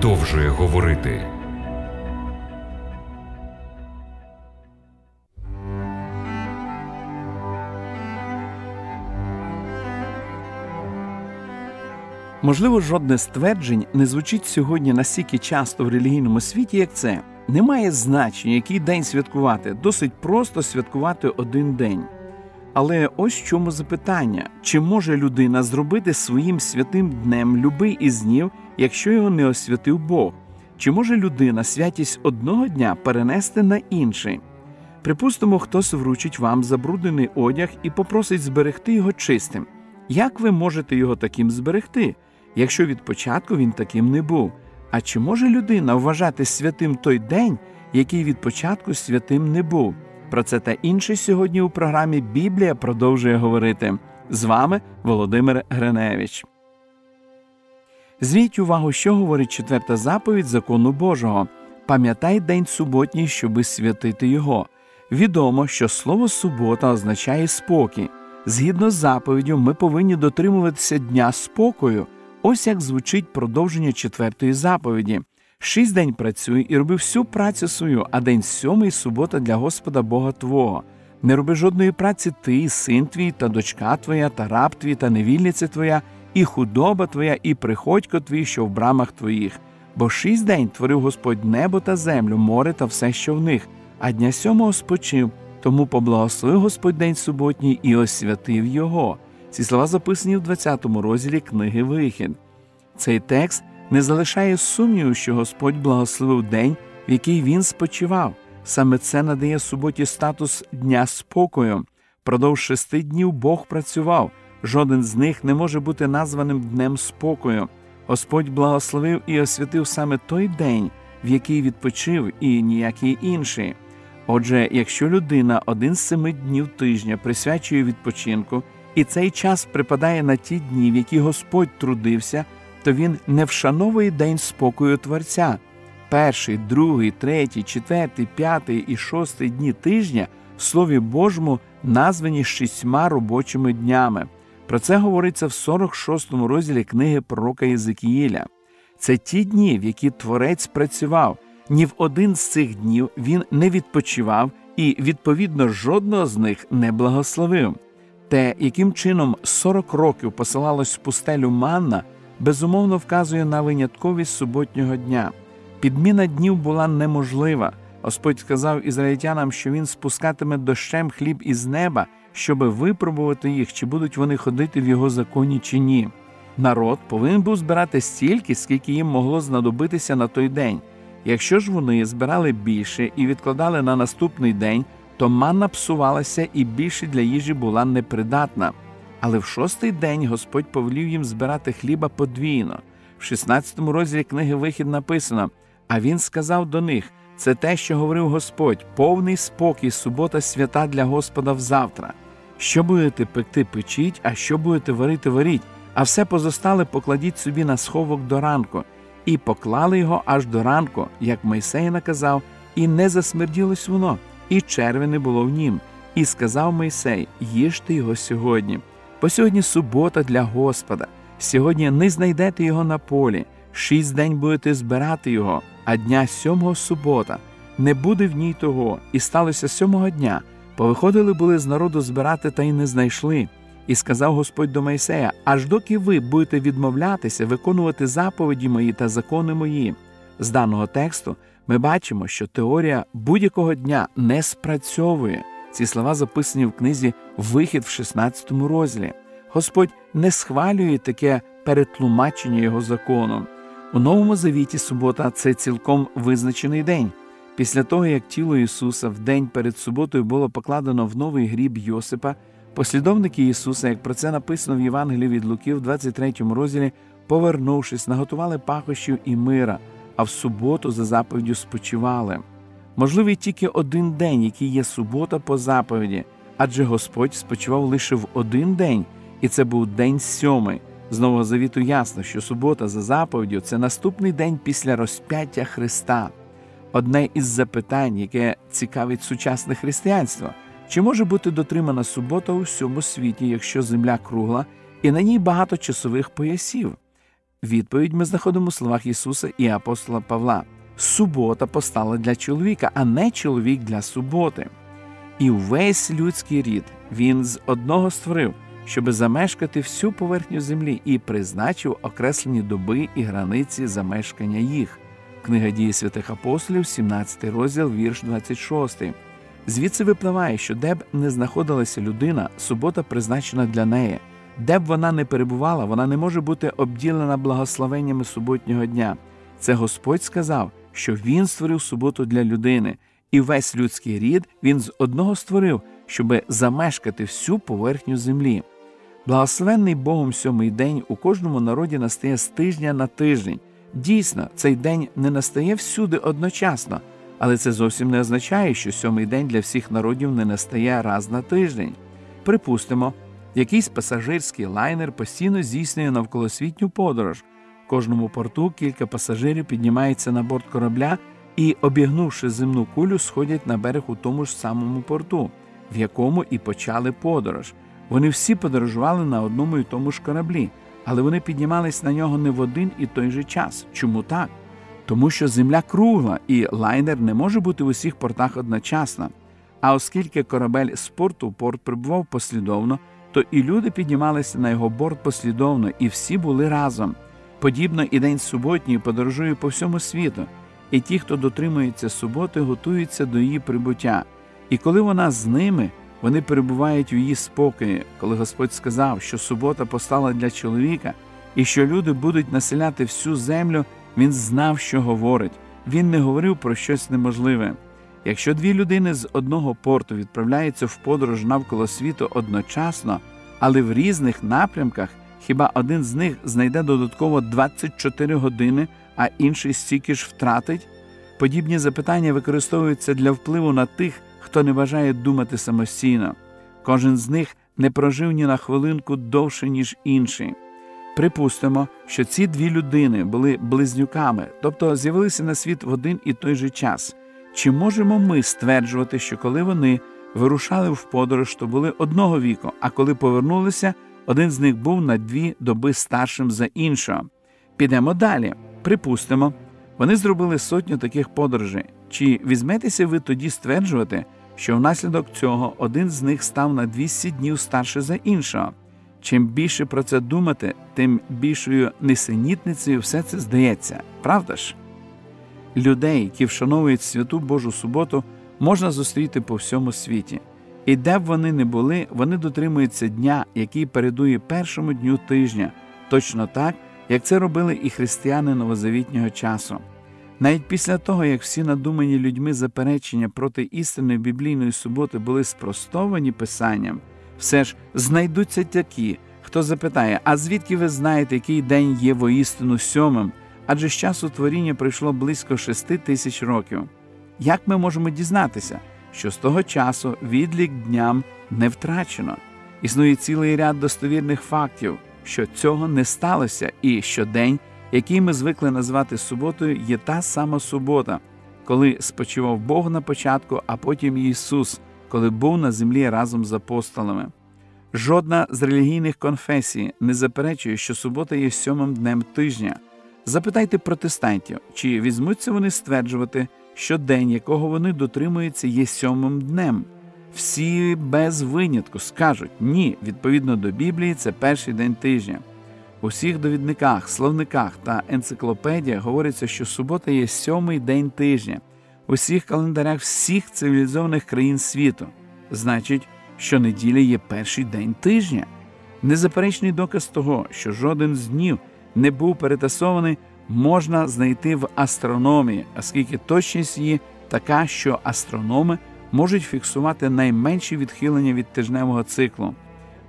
продовжує говорити. Можливо, жодне з тверджень не звучить сьогодні настільки часто в релігійному світі, як це. Немає значення, який день святкувати, досить просто святкувати один день. Але ось в чому запитання: чи може людина зробити своїм святим днем любий із днів, якщо його не освятив Бог? Чи може людина святість одного дня перенести на інший? Припустимо, хтось вручить вам забруднений одяг і попросить зберегти його чистим. Як ви можете його таким зберегти, якщо від початку він таким не був? А чи може людина вважати святим той день, який від початку святим не був? Про це та інше сьогодні у програмі Біблія продовжує говорити. З вами Володимир Гриневич. Звіть увагу, що говорить четверта заповідь закону Божого. Пам'ятай день суботній, щоби святити його. Відомо, що слово субота означає спокій. Згідно з заповіддю, ми повинні дотримуватися дня спокою. Ось як звучить продовження четвертої заповіді. Шість день працюй і роби всю працю свою, а день сьомий субота для Господа Бога Твого. Не роби жодної праці ти, син твій, та дочка твоя, та раб твій, та невільниця твоя, і худоба твоя, і приходько твій, що в брамах твоїх. Бо шість день творив Господь небо та землю, море та все, що в них, а дня сьомого спочив. Тому поблагословив Господь день суботній і освятив його. Ці слова записані в 20 розділі книги Вихід. Цей текст не залишає сумніву, що Господь благословив день, в який він спочивав. Саме це надає суботі статус дня спокою. Продовж шести днів Бог працював. Жоден з них не може бути названим днем спокою. Господь благословив і освятив саме той день, в який відпочив, і ніякий інший. Отже, якщо людина один з семи днів тижня присвячує відпочинку, і цей час припадає на ті дні, в які Господь трудився, то він не вшановує день спокою Творця. Перший, другий, третій, четвертий, п'ятий і шостий дні тижня в Слові Божому названі шістьма робочими днями. Про це говориться в 46 му розділі книги пророка Єзикіїля. Це ті дні, в які Творець працював. Ні в один з цих днів він не відпочивав і, відповідно, жодного з них не благословив. Те, яким чином 40 років посилалось в пустелю манна, безумовно вказує на винятковість суботнього дня. Підміна днів була неможлива. Господь сказав ізраїльтянам, що він спускатиме дощем хліб із неба, щоби випробувати їх, чи будуть вони ходити в його законі чи ні. Народ повинен був збирати стільки, скільки їм могло знадобитися на той день. Якщо ж вони збирали більше і відкладали на наступний день, то манна псувалася і більше для їжі була непридатна. Але в шостий день Господь повелів їм збирати хліба подвійно. В 16 розділі книги Вихід написано: А він сказав до них: це те, що говорив Господь, повний спокій, субота свята для Господа взавтра. Що будете пекти, печіть, а що будете варити, варіть, а все позостале покладіть собі на сховок до ранку, і поклали його аж до ранку, як Мойсей наказав, і не засмерділось воно, і черви не було в нім. І сказав Мойсей: їжте його сьогодні. Бо сьогодні субота для Господа. Сьогодні не знайдете його на полі, шість день будете збирати його, а дня сьомого субота. Не буде в ній того, і сталося сьомого дня. Повиходили були з народу збирати та й не знайшли. І сказав Господь до Мойсея: аж доки ви будете відмовлятися виконувати заповіді мої та закони мої. З даного тексту ми бачимо, що теорія будь-якого дня не спрацьовує. Ці слова записані в книзі Вихід в 16 розділі. Господь не схвалює таке перетлумачення його закону. У новому завіті субота це цілком визначений день. Після того, як тіло Ісуса в день перед суботою було покладено в новий гріб Йосипа, послідовники Ісуса, як про це написано в Євангелії від Луки, в 23 розділі, повернувшись, наготували пахощів і мира, а в суботу за заповіддю спочивали. Можливий тільки один день, який є субота по заповіді, адже Господь спочивав лише в один день, і це був день сьомий. З Нового Завіту ясно, що субота за заповіддю це наступний день після розп'яття Христа. Одне із запитань, яке цікавить сучасне християнство, чи може бути дотримана субота у всьому світі, якщо земля кругла, і на ній багато часових поясів? Відповідь ми знаходимо у словах Ісуса і апостола Павла. Субота постала для чоловіка, а не чоловік для суботи. І увесь людський рід він з одного створив, щоби замешкати всю поверхню землі і призначив окреслені доби і границі замешкання їх. Книга дії святих апостолів, 17 розділ, вірш 26. Звідси випливає, що де б не знаходилася людина, субота призначена для неї. Де б вона не перебувала, вона не може бути обділена благословеннями суботнього дня. Це Господь сказав, що Він створив суботу для людини, і весь людський рід він з одного створив, щоби замешкати всю поверхню землі. Благословенний Богом сьомий день у кожному народі настає з тижня на тиждень. Дійсно, цей день не настає всюди одночасно, але це зовсім не означає, що сьомий день для всіх народів не настає раз на тиждень. Припустимо, якийсь пасажирський лайнер постійно здійснює навколосвітню подорож. В кожному порту кілька пасажирів піднімаються на борт корабля і, обігнувши земну кулю, сходять на берег у тому ж самому порту, в якому і почали подорож. Вони всі подорожували на одному і тому ж кораблі, але вони піднімались на нього не в один і той же час. Чому так? Тому що земля кругла, і лайнер не може бути в усіх портах одночасно. А оскільки корабель з порту в порт прибував послідовно, то і люди піднімалися на його борт послідовно, і всі були разом. Подібно і день суботній подорожує по всьому світу, і ті, хто дотримується суботи, готуються до її прибуття. І коли вона з ними, вони перебувають у її спокої, коли Господь сказав, що субота постала для чоловіка, і що люди будуть населяти всю землю, він знав, що говорить. Він не говорив про щось неможливе. Якщо дві людини з одного порту відправляються в подорож навколо світу одночасно, але в різних напрямках, хіба один з них знайде додатково 24 години, а інший стільки ж втратить? Подібні запитання використовуються для впливу на тих, хто не бажає думати самостійно. Кожен з них не прожив ні на хвилинку довше, ніж інший. Припустимо, що ці дві людини були близнюками, тобто з'явилися на світ в один і той же час. Чи можемо ми стверджувати, що коли вони вирушали в подорож, то були одного віку, а коли повернулися, один з них був на дві доби старшим за іншого? Підемо далі. Припустимо, вони зробили сотню таких подорожей. Чи візьметеся ви тоді стверджувати, що внаслідок цього один з них став на 200 днів старше за іншого? Чим більше про це думати, тим більшою несенітницею все це здається, правда ж? Людей, які вшановують святу Божу суботу, можна зустріти по всьому світі. І де б вони не були, вони дотримуються дня, який передує першому дню тижня, точно так, як це робили і християни новозавітнього часу. Навіть після того, як всі надумані людьми заперечення проти істинної біблійної суботи були спростовані писанням, все ж знайдуться такі, хто запитає, а звідки ви знаєте, який день є воістину сьомим? Адже з часу творіння пройшло близько шести тисяч років. Як ми можемо дізнатися, що з того часу відлік дням не втрачено? Існує цілий ряд достовірних фактів, що цього не сталося, і що день, який ми звикли назвати суботою, є та сама субота, коли спочивав Бог на початку, а потім Ісус, коли був на землі разом з апостолами. Жодна з релігійних конфесій не заперечує, що субота є сьомим днем тижня. Запитайте протестантів, чи візьмуться вони стверджувати, що день, якого вони дотримуються, є сьомим днем. Всі без винятку скажуть ні, відповідно до Біблії, це перший день тижня. У всіх довідниках, словниках та енциклопедіях говориться, що субота є сьомий день тижня, у всіх календарях всіх цивілізованих країн світу. Значить, що неділя є перший день тижня. Незаперечний доказ того, що жоден з днів не був перетасований, можна знайти в астрономії, оскільки точність її така, що астрономи можуть фіксувати найменші відхилення від тижневого циклу.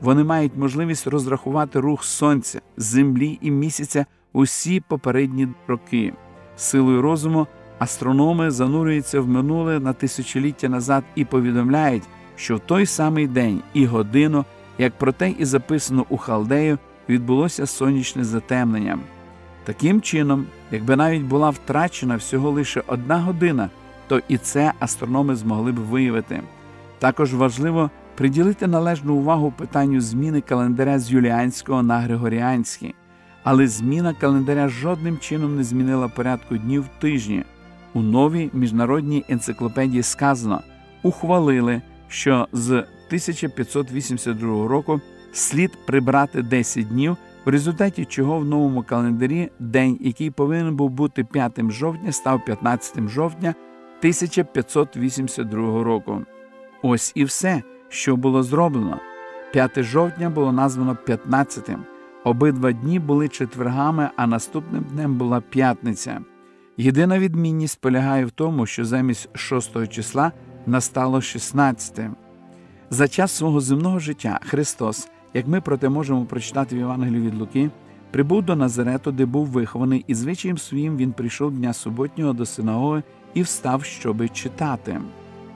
Вони мають можливість розрахувати рух сонця, землі і місяця усі попередні роки. Силою розуму астрономи занурюються в минуле на тисячоліття назад і повідомляють, що в той самий день і годину, як про те і записано у Халдею, відбулося сонячне затемнення. Таким чином, якби навіть була втрачена всього лише одна година, то і це астрономи змогли б виявити. Також важливо приділити належну увагу питанню зміни календаря з юліанського на григоріанський. але зміна календаря жодним чином не змінила порядку днів тижні. У новій міжнародній енциклопедії сказано ухвалили, що з 1582 року слід прибрати 10 днів, в результаті чого в новому календарі день, який повинен був бути 5 жовтня, став 15 жовтня 1582 року. Ось і все, що було зроблено. 5 жовтня було названо 15-тим. Обидва дні були четвергами, а наступним днем була п'ятниця. Єдина відмінність полягає в тому, що замість 6 числа настало 16. За час свого земного життя Христос, як ми проте можемо прочитати в Євангелії від Луки, прибув до Назарету, де був вихований, і звичаєм своїм він прийшов дня суботнього до синагоги і встав, щоби читати.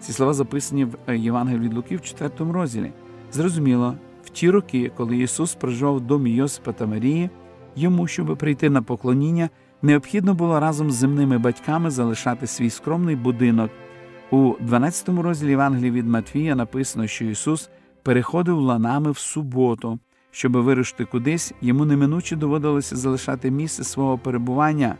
Ці слова записані в е, Євангелії від Луки в 4 розділі. Зрозуміло, в ті роки, коли Ісус проживав в домі Йосипа та Марії, йому, щоб прийти на поклоніння, необхідно було разом з земними батьками залишати свій скромний будинок. У 12 розділі Євангелії від Матвія написано, що Ісус переходив ланами в суботу, щоб вирушити кудись, йому неминуче доводилося залишати місце свого перебування.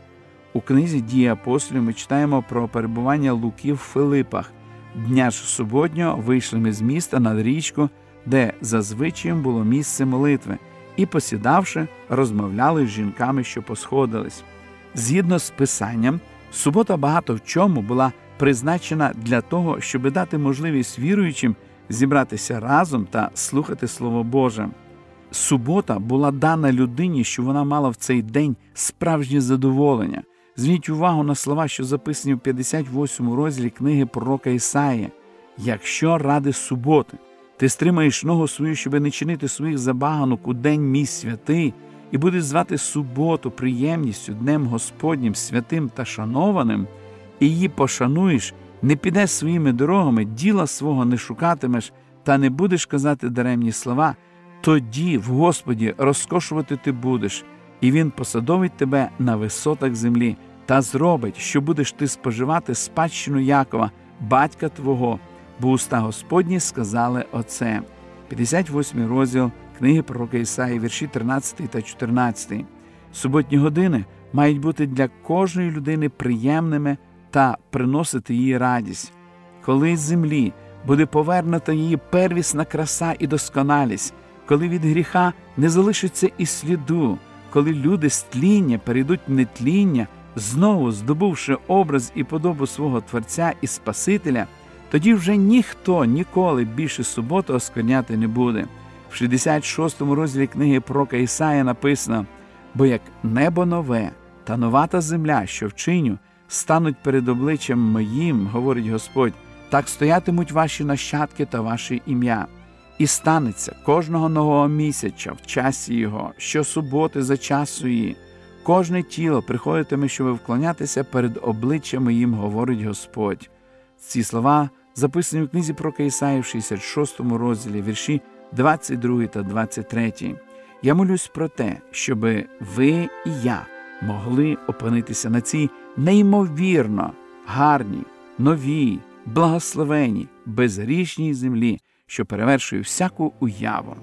У книзі дії апостолів ми читаємо про перебування Луки в Филипах. Дня ж суботнього вийшли ми з міста над річку, де зазвичай було місце молитви, і, посідавши, розмовляли з жінками, що посходились. Згідно з писанням, субота багато в чому була призначена для того, щоб дати можливість віруючим зібратися разом та слухати Слово Боже. Субота була дана людині, що вона мала в цей день справжнє задоволення. Зверніть увагу на слова, що записані в 58 розділі книги пророка Ісаї. Якщо ради суботи ти стримаєш ногу свою, щоб не чинити своїх забаганок у день мій святий, і будеш звати суботу приємністю, днем Господнім, святим та шанованим, і її пошануєш, не підеш своїми дорогами, діла свого не шукатимеш, та не будеш казати даремні слова, тоді в Господі розкошувати ти будеш, і Він посадовить тебе на висотах землі та зробить, що будеш ти споживати спадщину Якова, батька Твого, бо уста Господні сказали Оце. 58 розділ книги пророка Ісаї, вірші 13 та 14. Суботні години мають бути для кожної людини приємними та приносити їй радість. Коли з землі буде повернута її первісна краса і досконалість, коли від гріха не залишиться і сліду, коли люди з тління перейдуть в нетління, знову здобувши образ і подобу свого Творця і Спасителя, тоді вже ніхто ніколи більше суботу оскверняти не буде. В 66 му розділі книги пророка Ісая написано: бо як небо нове та новата земля, що вчиню, стануть перед обличчям моїм, говорить Господь, так стоятимуть ваші нащадки та ваше ім'я. І станеться кожного нового місяця в часі його, щосуботи за часу її, кожне тіло приходитиме, щоб вклонятися перед обличчям моїм, говорить Господь. Ці слова записані в книзі про Каїсаї в 66 розділі, вірші 22 та 23. Я молюсь про те, щоб ви і я могли опинитися на цій неймовірно гарній, новій, благословеній, безгрішній землі, що перевершує всяку уяву.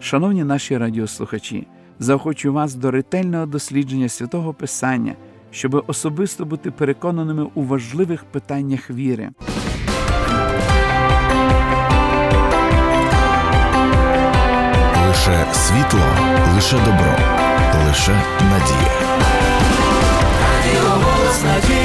Шановні наші радіослухачі, заохочу вас до ретельного дослідження святого Писання, щоб особисто бути переконаними у важливих питаннях віри. Лише світло, лише добро, лише надія. Радіо голос надії.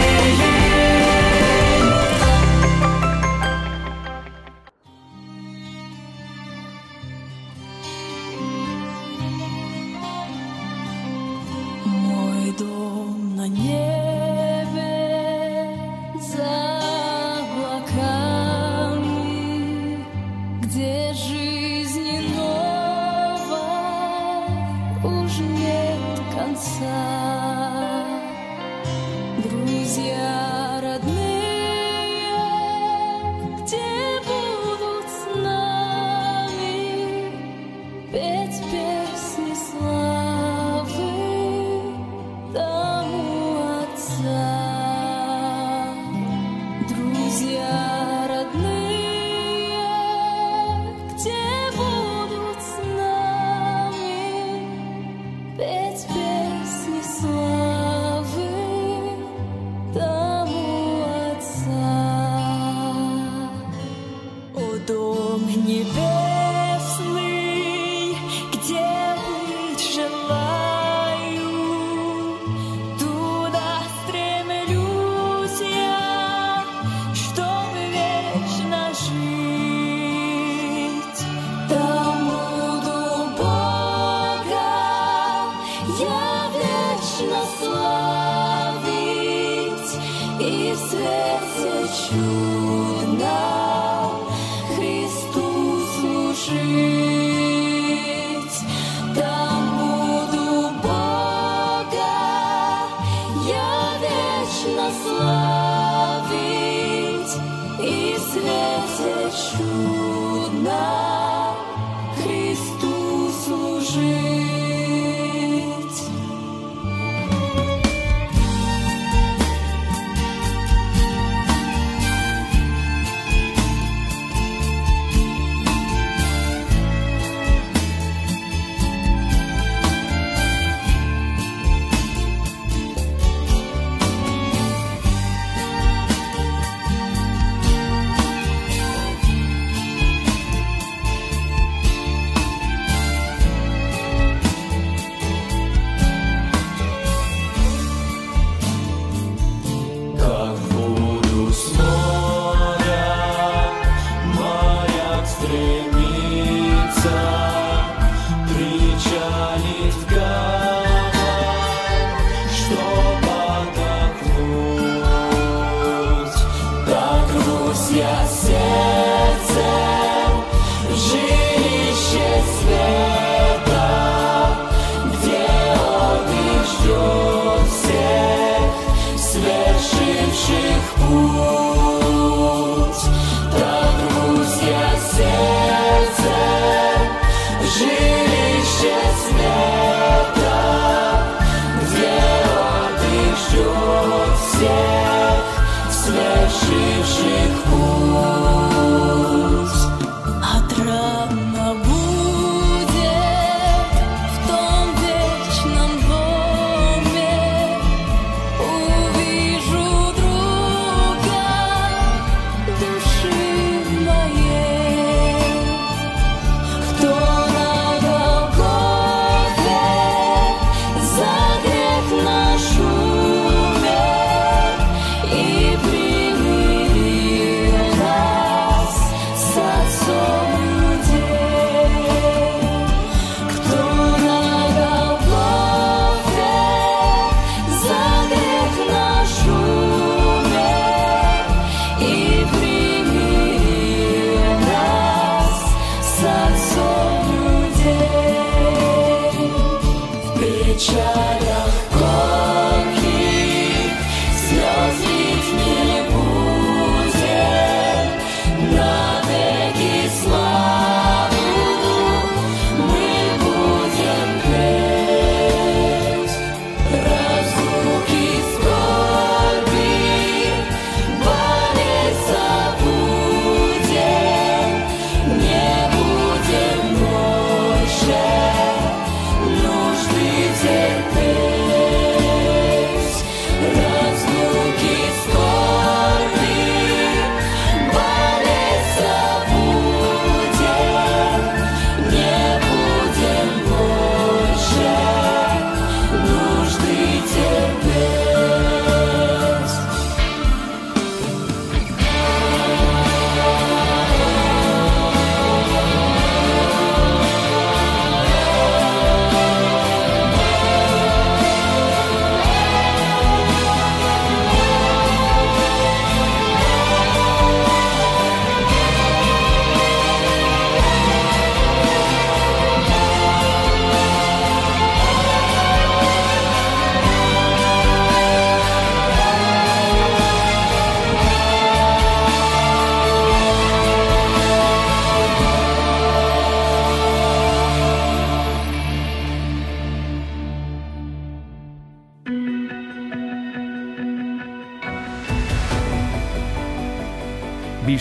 answer.